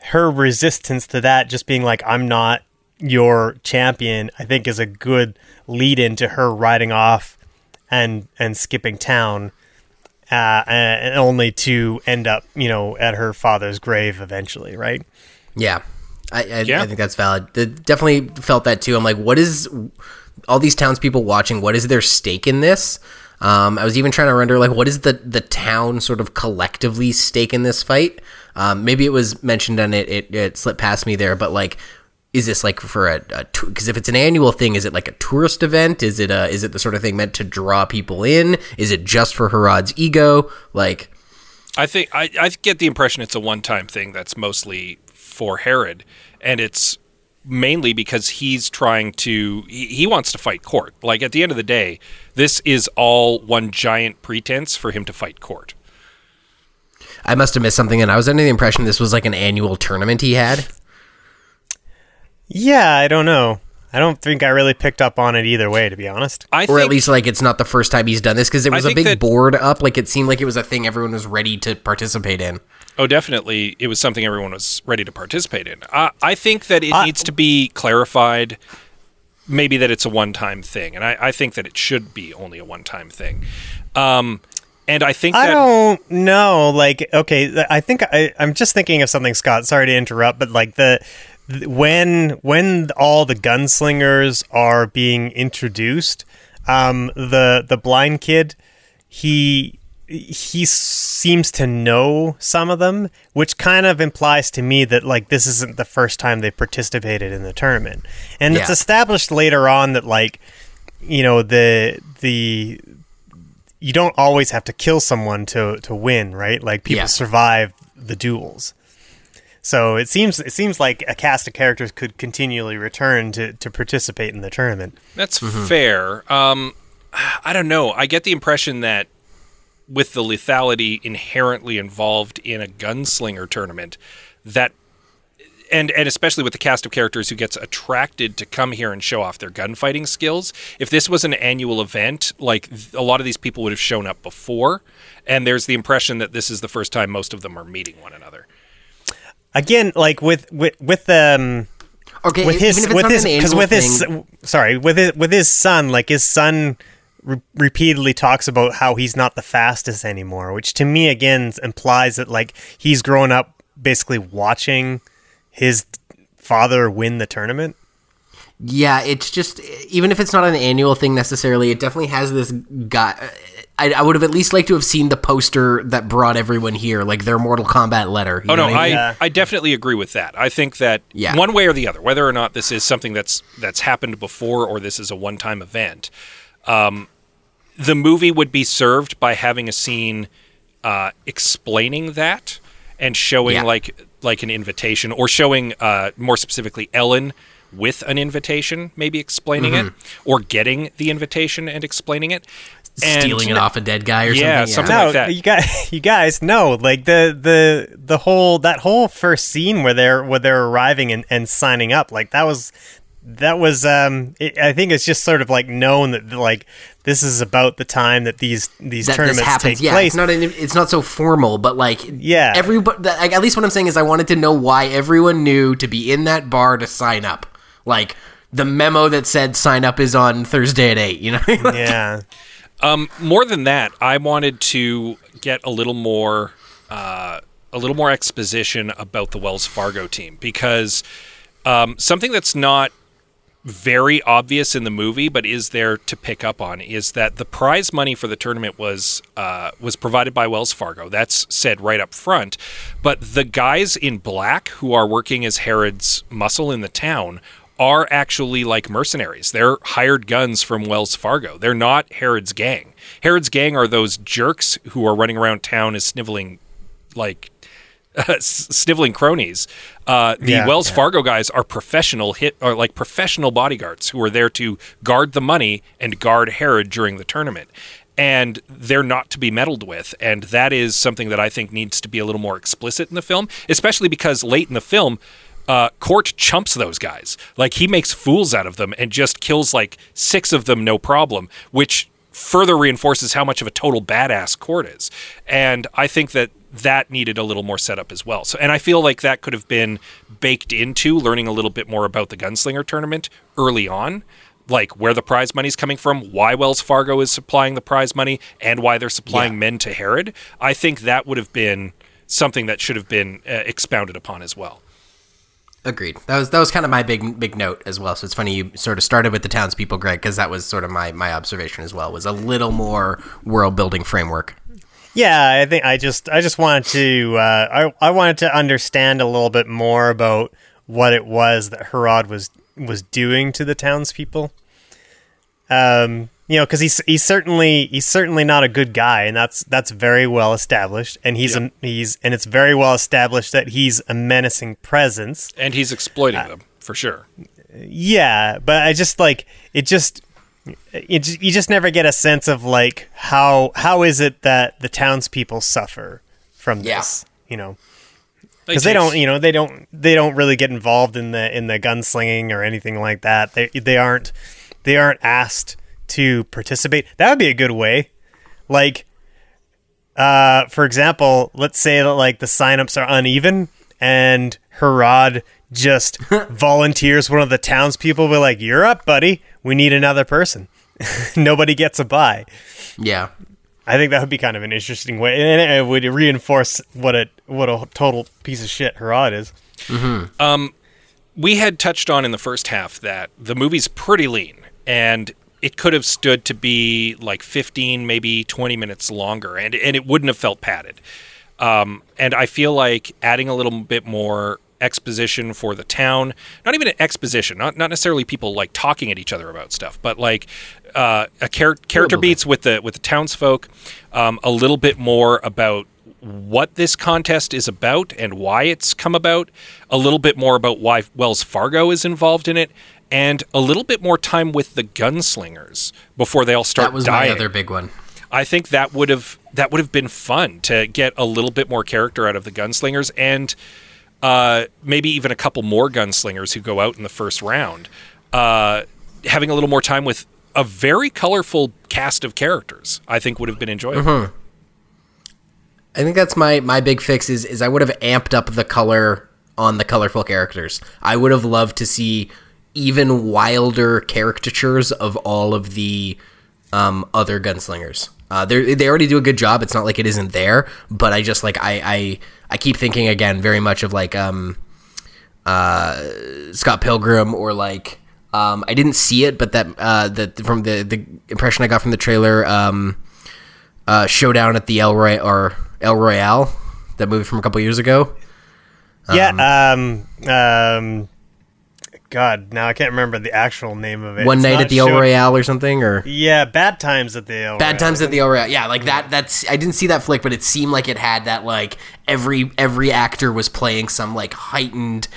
her resistance to that just being like, I'm not your champion, I think is a good lead into her riding off and and skipping town, uh, and only to end up, you know, at her father's grave eventually, right? Yeah. I, I, Yeah. I think that's valid. They definitely felt that too. I'm like, what is all these townspeople watching? What is their stake in this? Um, I was even trying to render like, what is the the town sort of collectively stake in this fight? Um, maybe it was mentioned and it, it it slipped past me there, but like, is this like for a because if it's an annual thing, is it like a tourist event? Is it a is it the sort of thing meant to draw people in? Is it just for Herod's ego? Like, I think I, I get the impression it's a one-time thing that's mostly for Herod, and it's mainly because he's trying to he, he wants to fight Cort. Like at the end of the day, this is all one giant pretense for him to fight Cort. I must have missed something, and I was under the impression this was like an annual tournament he had. Yeah, I don't know. I don't think I really picked up on it either way, to be honest. I or think at least like it's not the first time he's done this because there I was a big that- board up like it seemed like it was a thing everyone was ready to participate in Oh, definitely. It was something everyone was ready to participate in. I, I think that it I- needs to be clarified, maybe that it's a one time thing. And I, I think that it should be only a one time thing. Um, and I think I that. don't know. Like, okay, I think I, I'm just thinking of something, Scott. Sorry to interrupt, but like the, when when all the gunslingers are being introduced, um, the the blind kid, he he seems to know some of them, which kind of implies to me that like this isn't the first time they participated in the tournament, and it's established later on that like you know the the you don't always have to kill someone to to win, right? Like people Yeah. survive the duels. So it seems it seems like a cast of characters could continually return to, to participate in the tournament. That's fair. Um, I don't know. I get the impression that with the lethality inherently involved in a gunslinger tournament, that and and especially with the cast of characters who gets attracted to come here and show off their gunfighting skills. If this was an annual event, like a lot of these people would have shown up before, and there's the impression that this is the first time most of them are meeting one another. Again, like with with with um okay with his even if it's with not his because annual with his sorry with his with his son like his son re- repeatedly talks about how he's not the fastest anymore which to me again implies that like he's grown up basically watching his father win the tournament. Yeah, it's just even if it's not an annual thing necessarily, it definitely has this guy. I, I would have at least liked to have seen the poster that brought everyone here, like their Mortal Kombat letter. you Oh know no, I, mean? Yeah. I definitely agree with that. I think that Yeah. one way or the other, whether or not this is something that's that's happened before or this is a one time event, um, the movie would be served by having a scene uh, explaining that and showing Yeah. like like an invitation or showing uh, more specifically Ellen with an invitation, maybe explaining it or getting the invitation and explaining it. And- stealing it off a dead guy or Yeah, something. something no, like that. you guys, you guys know, like the the the whole that whole first scene where they're where they're arriving and, and signing up, like that was that was um it, I think it's just sort of like known that like this is about the time that these these that tournaments this happens. take Yeah, place. it's not an, it's not so formal, but like Yeah. everybody. Like, at least what I'm saying is, I wanted to know why everyone knew to be in that bar to sign up. Like the memo that said sign up is on Thursday at eight. You know. yeah. Um, more than that, I wanted to get a little more, uh, a little more exposition about the Wells Fargo team because um, something that's not very obvious in the movie, but is there to pick up on, is that the prize money for the tournament was uh, was provided by Wells Fargo. That's said right up front. But the guys in black who are working as Herod's muscle in the town are actually like mercenaries. They're hired guns from Wells Fargo. They're not Herod's gang. Herod's gang are those jerks who are running around town as sniveling like sniveling cronies. Uh, the Yeah. Wells Fargo guys are professional hit are like professional bodyguards who are there to guard the money and guard Herod during the tournament. And they're not to be meddled with, and that is something that I think needs to be a little more explicit in the film, especially because late in the film, uh, Cort chumps those guys. Like he makes fools out of them and just kills like six of them, no problem, which further reinforces how much of a total badass Cort is. And I think that that needed a little more setup as well. So, and I feel like that could have been baked into learning a little bit more about the Gunslinger tournament early on, like where the prize money's coming from, why Wells Fargo is supplying the prize money, and why they're supplying Yeah. men to Herod. I think that would have been something that should have been uh, expounded upon as well. Agreed. That was that was kind of my big big note as well. So it's funny you sort of started with the townspeople, Greg, because that was sort of my my observation as well. Was a little more world building framework. Yeah, I think I just I just wanted to uh, I I wanted to understand a little bit more about what it was that Herod was was doing to the townspeople. Um, you know, because he's he's certainly he's certainly not a good guy, and that's that's very well established. And he's a, he's and it's very well established that he's a menacing presence. And he's exploiting them for sure. Yeah, but I just like it. Just it, you just never get a sense of like how how is it that the townspeople suffer from Yeah. this? You know, because they don't you know they don't they don't really get involved in the in the gunslinging or anything like that. They they aren't they aren't asked to participate. That would be a good way. Like, uh, for example, let's say that like the signups are uneven and Herod just volunteers one of the townspeople. Be like, "You're up, buddy. We need another person." Nobody gets a bye. Yeah. I think that would be kind of an interesting way, and it would reinforce what a what a total piece of shit Herod is. um we had touched on in the first half that the movie's pretty lean and it could have stood to be like 15 maybe 20 minutes longer and, and it wouldn't have felt padded um, and i feel like adding a little bit more exposition for the town not even an exposition not, not necessarily people like talking at each other about stuff but like uh, a char- character building. beats with the with the townsfolk um, a little bit more about what this contest is about and why it's come about, a little bit more about why Wells Fargo is involved in it, and a little bit more time with the gunslingers before they all start That was dying. my other big one. I think that would have that would have been fun to get a little bit more character out of the gunslingers and uh, maybe even a couple more gunslingers who go out in the first round. Uh, having a little more time with a very colorful cast of characters, I think would have been enjoyable. Mm-hmm. I think that's my my big fix is is I would have amped up the color on the colorful characters. I would have loved to see even wilder caricatures of all of the um, other gunslingers. Uh, they they already do a good job. It's not like it isn't there, but I just like I I, I keep thinking again very much of like um uh, Scott Pilgrim or like um, I didn't see it, but that uh, the from the the impression I got from the trailer, um, uh, Showdown at the El Roy or El Royale, that movie from a couple years ago. yeah. Um. Um. God, now I can't remember the actual name of it. One It's night at the El Royale or something, or Yeah, Bad Times at the El Bad Royale. Times at the El Royale. Yeah, like that. That's I didn't see that flick, but it seemed like it had that like every every actor was playing some like heightened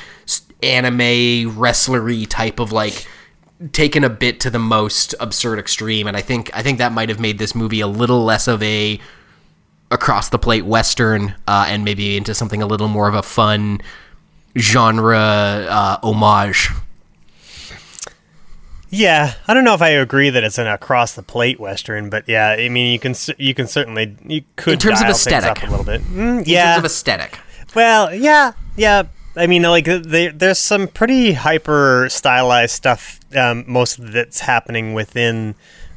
anime wrestlery type of like taken a bit to the most absurd extreme, and I think I think that might have made this movie a little less of a across the plate western uh, and maybe into something a little more of a fun genre uh, homage. Yeah, I don't know if I agree that it's an across the plate western, but yeah, I mean you can you can certainly you could In terms of aesthetic. up a little bit. Mm, In yeah, terms of aesthetic. Well, yeah, yeah. I mean, like, they, there's some pretty hyper stylized stuff. Um, most of that's happening within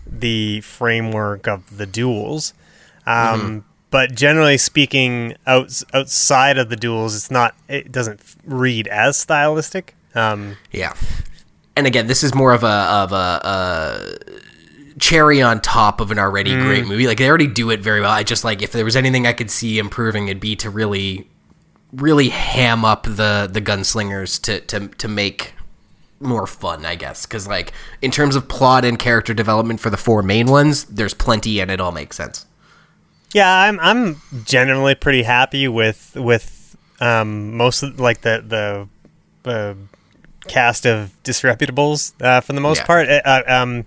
the framework of the duels. Um, But generally speaking, outs outside of the duels, it's not. It doesn't read as stylistic. Um, Yeah. And again, this is more of a of a, a cherry on top of an already great movie. Like they already do it very well. I just like if there was anything I could see improving, it'd be to really, really ham up the the gunslingers to to to make more fun, I guess. Because like in terms of plot and character development for the four main ones, there's plenty, and it all makes sense. Yeah, I'm I'm generally pretty happy with with um, most of like the the uh, cast of disreputables uh, for the most Yeah. part. Uh, uh, um,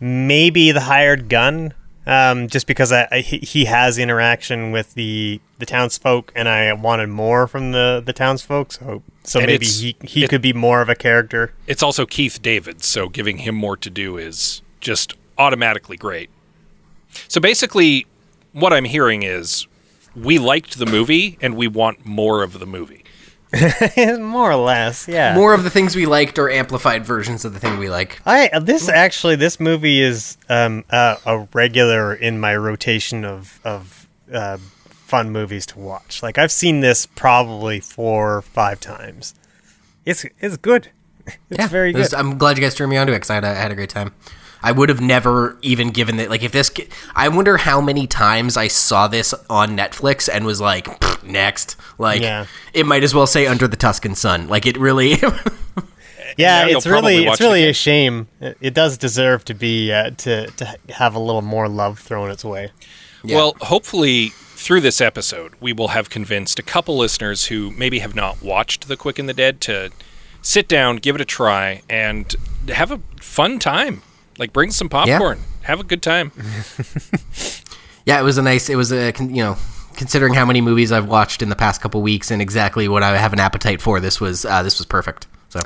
maybe the hired gun, um, just because I, I, he he has interaction with the the townsfolk, and I wanted more from the the townsfolk. So so And maybe he he it- could be more of a character. It's also Keith David, so giving him more to do is just automatically great. So basically, what I'm hearing is we liked the movie and we want more of the movie. more or less, yeah. More of the things we liked or amplified versions of the thing we like. I this actually this movie is um, uh, a regular in my rotation of of uh, fun movies to watch. Like I've seen this probably four or five times. It's it's good. It's very good. I'm glad you guys turned me on to it because I, had a- I had a great time. I would have never even given it. Like, if this, I wonder how many times I saw this on Netflix and was like, next. Like, Yeah. it might as well say Under the Tuscan Sun. Like, it really. yeah, it's really it's really again. a shame. It, it does deserve to be uh, to to have a little more love thrown its way. Well, hopefully through this episode, we will have convinced a couple listeners who maybe have not watched The Quick and the Dead to sit down, give it a try, and have a fun time. Like, bring some popcorn, have a good time. yeah, it was a nice, it was a, you know, considering how many movies I've watched in the past couple weeks and exactly what I have an appetite for, this was, uh, this was perfect. So,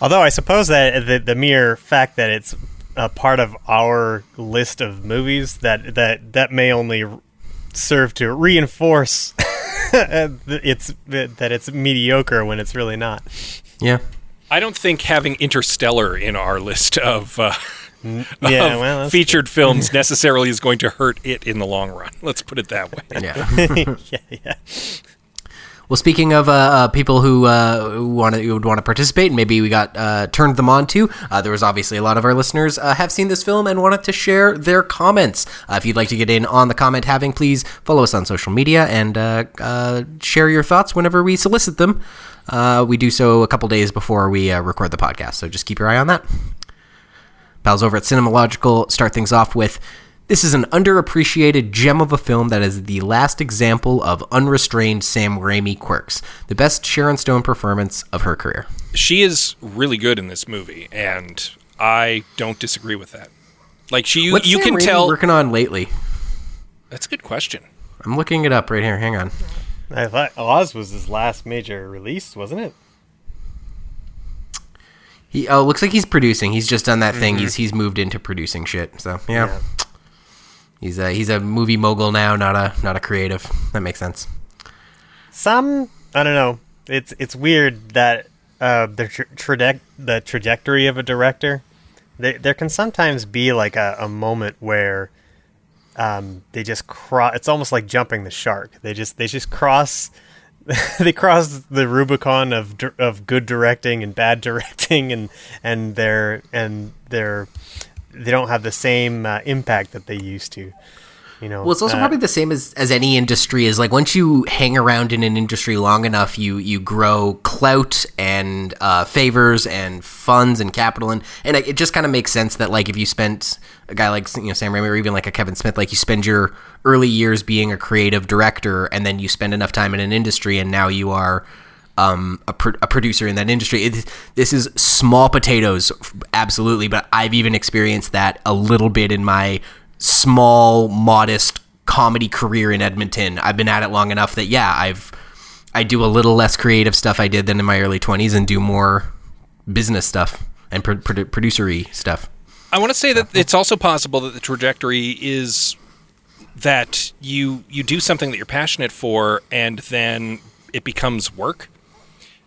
Although I suppose that the, the mere fact that it's a part of our list of movies that that that may only serve to reinforce it's that it's mediocre when it's really not. yeah. I don't think having Interstellar in our list of, uh, Yeah, of well, that's- featured films necessarily is going to hurt it in the long run. Let's put it that way. Yeah. yeah, yeah. Well, speaking of uh, uh, people who uh, who want to would want to participate, and maybe we got uh, turned them on to. Uh, there was obviously a lot of our listeners uh, have seen this film and wanted to share their comments. Uh, if you'd like to get in on the comment having, please follow us on social media and uh, uh, share your thoughts whenever we solicit them. Uh, we do so a couple days before we uh, record the podcast, so just keep your eye on that. Pals over at Cinemalogical start things off with this is an underappreciated gem of a film that is the last example of unrestrained Sam Raimi quirks. The best Sharon Stone performance of her career. She is really good in this movie, and I don't disagree with that. Like she, you, What's you Sam can Raimi tell. working on lately. That's a good question. I'm looking it up right here. Hang on. I thought Oz was his last major release, wasn't it? He oh, looks like he's producing. He's just done that thing. He's he's moved into producing shit. So yeah, Yeah. he's a he's a movie mogul now, not a not a creative. That makes sense. Some I don't know. It's it's weird that uh, the tra- traje- the trajectory of a director. There there can sometimes be like a, a moment where um, they just cross. It's almost like jumping the shark. They just they just cross they crossed the Rubicon of of good directing and bad directing, and and they're and they're they don't have the same uh, impact that they used to. You know, Well, it's also uh, probably the same as, as any industry is like once you hang around in an industry long enough, you you grow clout and uh, favors and funds and capital and and it just kind of makes sense that like if you spent a guy like you know Sam Raimi or even like a Kevin Smith, like you spend your early years being a creative director and then you spend enough time in an industry and now you are um, a, pro- a producer in that industry. It, this is small potatoes, absolutely, but I've even experienced that a little bit in my small, modest comedy career in Edmonton. I've been at it long enough that yeah, I've I do a little less creative stuff I did than in my early twenties, and do more business stuff and pro- produ- producery stuff. I want to say that uh-huh. it's also possible that the trajectory is that you you do something that you're passionate for, and then it becomes work.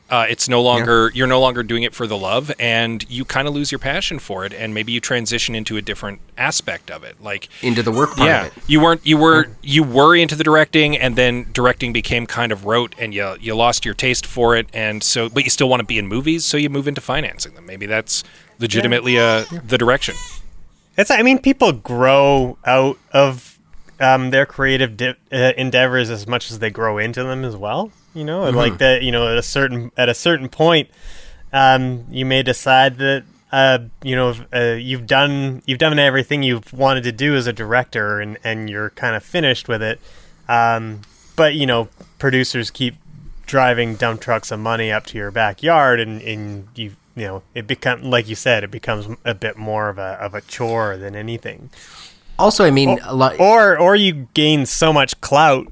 Uh, it's no longer you're no longer doing it for the love, and you kind of lose your passion for it, and maybe you transition into a different aspect of it. Like Into the work part yeah, of it. you weren't you were you were into the directing, and then directing became kind of rote, and you you lost your taste for it, and so but you still want to be in movies, so you move into financing them. Maybe that's legitimately uh, the direction. It's. I mean, people grow out of um, their creative di- uh, endeavors as much as they grow into them as well. You know, and like that. You know, at a certain at a certain point, um, you may decide that uh, you know uh, you've done you've done everything you've wanted to do as a director, and and you're kind of finished with it. Um, but you know, producers keep driving dump trucks of money up to your backyard, and, and you you know it become like you said, it becomes a bit more of a of a chore than anything. Also, I mean, a lot. Or or you gain so much clout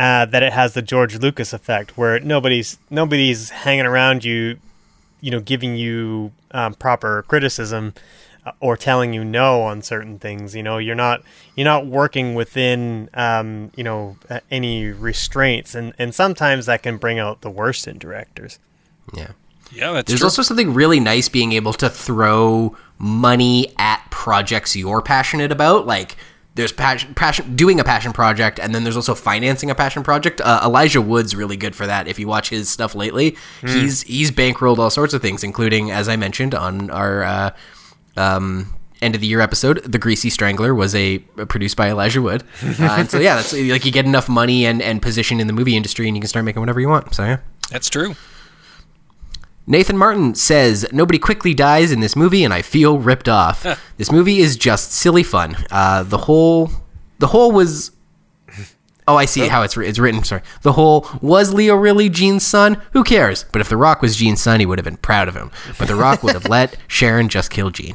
uh, that it has the George Lucas effect, where nobody's nobody's hanging around you, you know, giving you um, proper criticism uh, or telling you no on certain things. You know, you're not you're not working within um, you know uh, any restraints, and and sometimes that can bring out the worst in directors. yeah. Yeah, that's There's true. also something really nice being able to throw money at projects you're passionate about. Like there's passion, passion doing a passion project, and then there's also financing a passion project. Uh, Elijah Wood's really good for that. If you watch his stuff lately, he's he's bankrolled all sorts of things, including as I mentioned on our. Uh, um, End of the year episode, The Greasy Strangler was a produced by Elijah Wood, uh, and so yeah, that's like you get enough money and, and position in the movie industry, and you can start making whatever you want. So yeah, that's true. Nathan Martin says nobody quickly dies in this movie, and I feel ripped off. this movie is just silly fun. Uh, the whole, the whole was. Oh, I see how it's it's written. Sorry, the whole was Leo really Gene's son? Who cares? But if The Rock was Gene's son, he would have been proud of him. But The Rock would have let Sharon just kill Gene.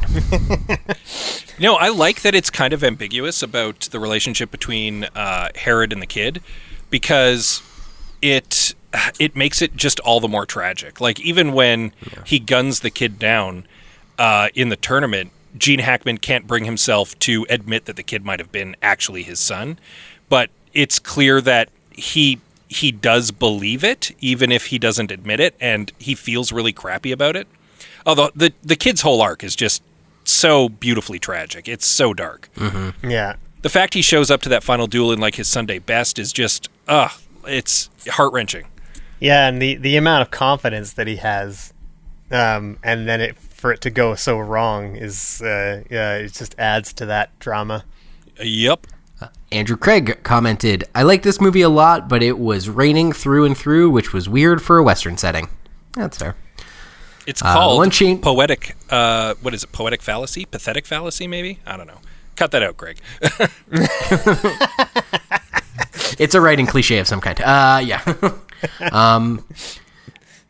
no, I like that it's kind of ambiguous about the relationship between uh, Herod and the kid because it it makes it just all the more tragic. Like even when he guns the kid down uh, in the tournament, Gene Hackman can't bring himself to admit that the kid might have been actually his son, but it's clear that he he does believe it, even if he doesn't admit it, and he feels really crappy about it. Although the the kid's whole arc is just so beautifully tragic. It's so dark. Yeah, The fact he shows up to that final duel in like his Sunday best is just ugh, it's heart wrenching. yeah, and the the amount of confidence that he has, um, and then it for it to go so wrong is uh, yeah, it just adds to that drama. Yep. Andrew Craig commented, "I like this movie a lot, but it was raining through and through, which was weird for a western setting." That's fair. It's Uh, called one chain- poetic. Uh, what is it? Poetic fallacy? Pathetic fallacy? Maybe? I don't know. Cut that out, Greg. It's a writing cliche of some kind. Uh, yeah. um,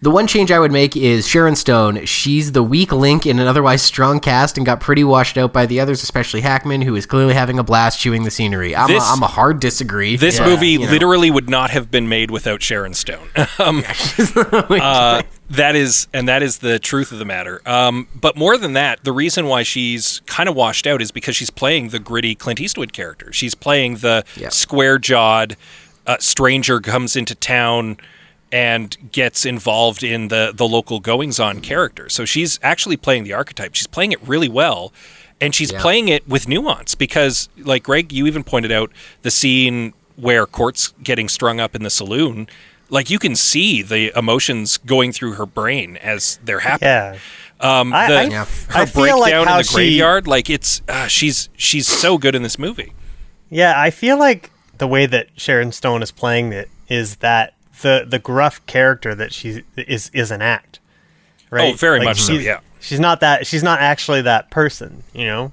the one change I would make is Sharon Stone. She's the weak link in an otherwise strong cast and got pretty washed out by the others, especially Hackman, who is clearly having a blast chewing the scenery. I'm, This- a, I'm a hard disagree. This but, movie you know. literally would not have been made without Sharon Stone. um, uh, that is, and that is the truth of the matter. Um, but more than that, the reason why she's kind of washed out is because she's playing the gritty Clint Eastwood character. She's playing the Yeah. square-jawed uh, stranger comes into town and gets involved in the the local goings on character. So she's actually playing the archetype. She's playing it really well. And she's Yeah. playing it with nuance because like Greg you even pointed out the scene where Cort's getting strung up in the saloon Like you can see the emotions going through her brain as they're happening. Yeah. Um, I- the, I- Yeah. her I feel like breakdown how in the she- graveyard, like it's uh, she's she's so good in this movie. Yeah, I feel like the way that Sharon Stone is playing it is that the the gruff character that she is is an act. Right? Oh, very much so, she's- yeah. She's not that she's not actually that person, you know?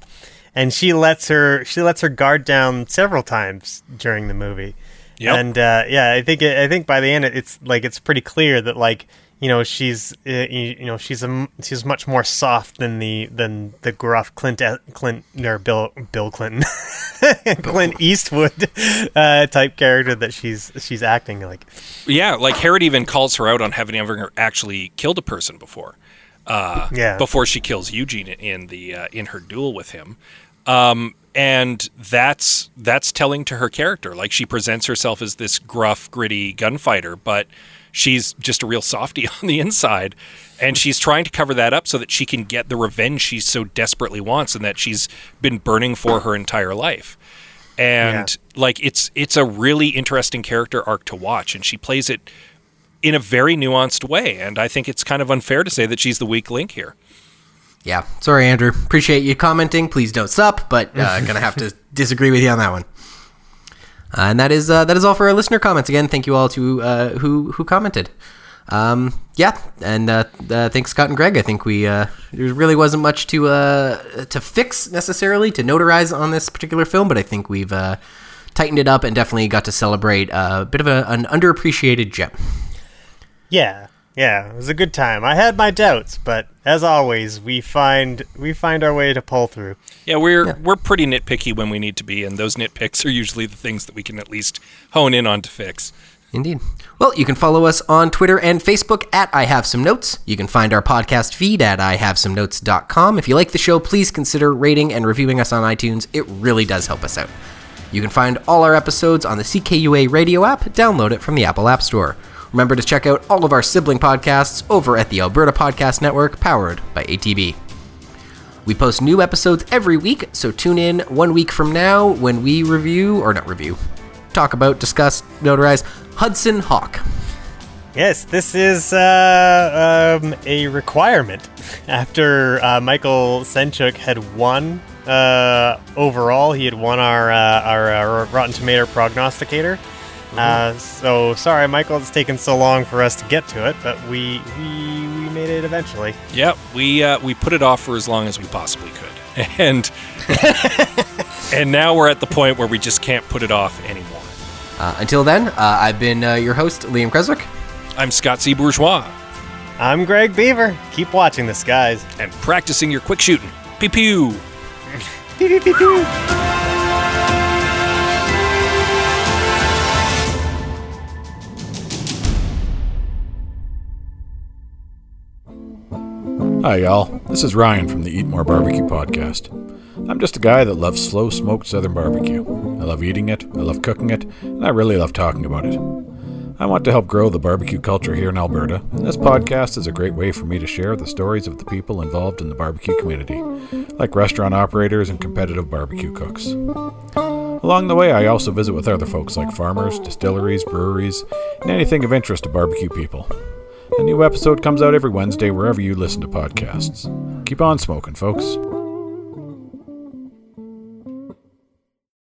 And she lets her she lets her guard down several times during the movie. Yep. And uh, yeah, I think I think by the end it's like it's pretty clear that like you know she's uh, you, know she's a she's much more soft than the than the gruff Clint E- Clint or Bill Bill Clinton Clint Eastwood uh, type character that she's she's acting like. Yeah, like Herod even calls her out on having ever actually killed a person before. Uh, Yeah. Before she kills Eugene in the uh, in her duel with him, um, and that's that's telling to her character. Like she presents herself as this gruff, gritty gunfighter, but she's just a real softie on the inside, and she's trying to cover that up so that she can get the revenge she so desperately wants, and that she's been burning for her entire life. And like it's it's a really interesting character arc to watch, and she plays it in a very nuanced way. And I think it's kind of unfair to say that she's the weak link here. Yeah, sorry, Andrew. Appreciate you commenting. Please don't sup, but uh, gonna have to disagree with you on that one. Uh, and that is uh, that is all for our listener comments. Again, thank you all to uh, who who commented. Um, yeah, and uh, uh, thanks Scott and Greg. I think we uh, there really wasn't much to uh, to fix necessarily to notarize on this particular film, but I think we've uh, tightened it up and definitely got to celebrate a bit of a, an underappreciated gem. Yeah, yeah, it was a good time. I had my doubts, but as always, we find we find our way to pull through. Yeah, we're we're pretty nitpicky when we need to be, and those nitpicks are usually the things that we can at least hone in on to fix. Indeed. Well, you can follow us on Twitter and Facebook at I Have Some Notes. You can find our podcast feed at IHaveSomeNotes.com. If you like the show, please consider rating and reviewing us on iTunes. It really does help us out. You can find all our episodes on the CKUA radio app. Download it from the Apple App Store. Remember to check out all of our sibling podcasts over at the Alberta Podcast Network, powered by ATB. We post new episodes every week, so tune in one week from now when we review, or not review, talk about, discuss, notarize Hudson Hawk. Yes, this is uh, um, a requirement. After uh, Michael Senchuk had won uh, overall, he had won our uh, our, uh Rotten Tomato prognosticator. Uh, so sorry, Michael, it's taken so long for us to get to it, but we we, we made it eventually. Yep, we uh, we put it off for as long as we possibly could, and and now we're at the point where we just can't put it off anymore. Uh, until then, uh, I've been uh, your host, Liam Creswick. I'm Scott C. Bourgeois, I'm Greg Beaver. Keep watching this, guys. and practicing your quick shooting. Pew pew. Pew, pew, pew, pew. Hi, y'all. This is Ryan from the Eat More Barbecue podcast. I'm just a guy that loves slow smoked southern barbecue. I love eating it, I love cooking it, and I really love talking about it. I want to help grow the barbecue culture here in Alberta, and this podcast is a great way for me to share the stories of the people involved in the barbecue community, like restaurant operators and competitive barbecue cooks. Along the way, I also visit with other folks like farmers, distilleries, breweries, and anything of interest to barbecue people. A new episode comes out every Wednesday wherever you listen to podcasts. Keep on smoking, folks.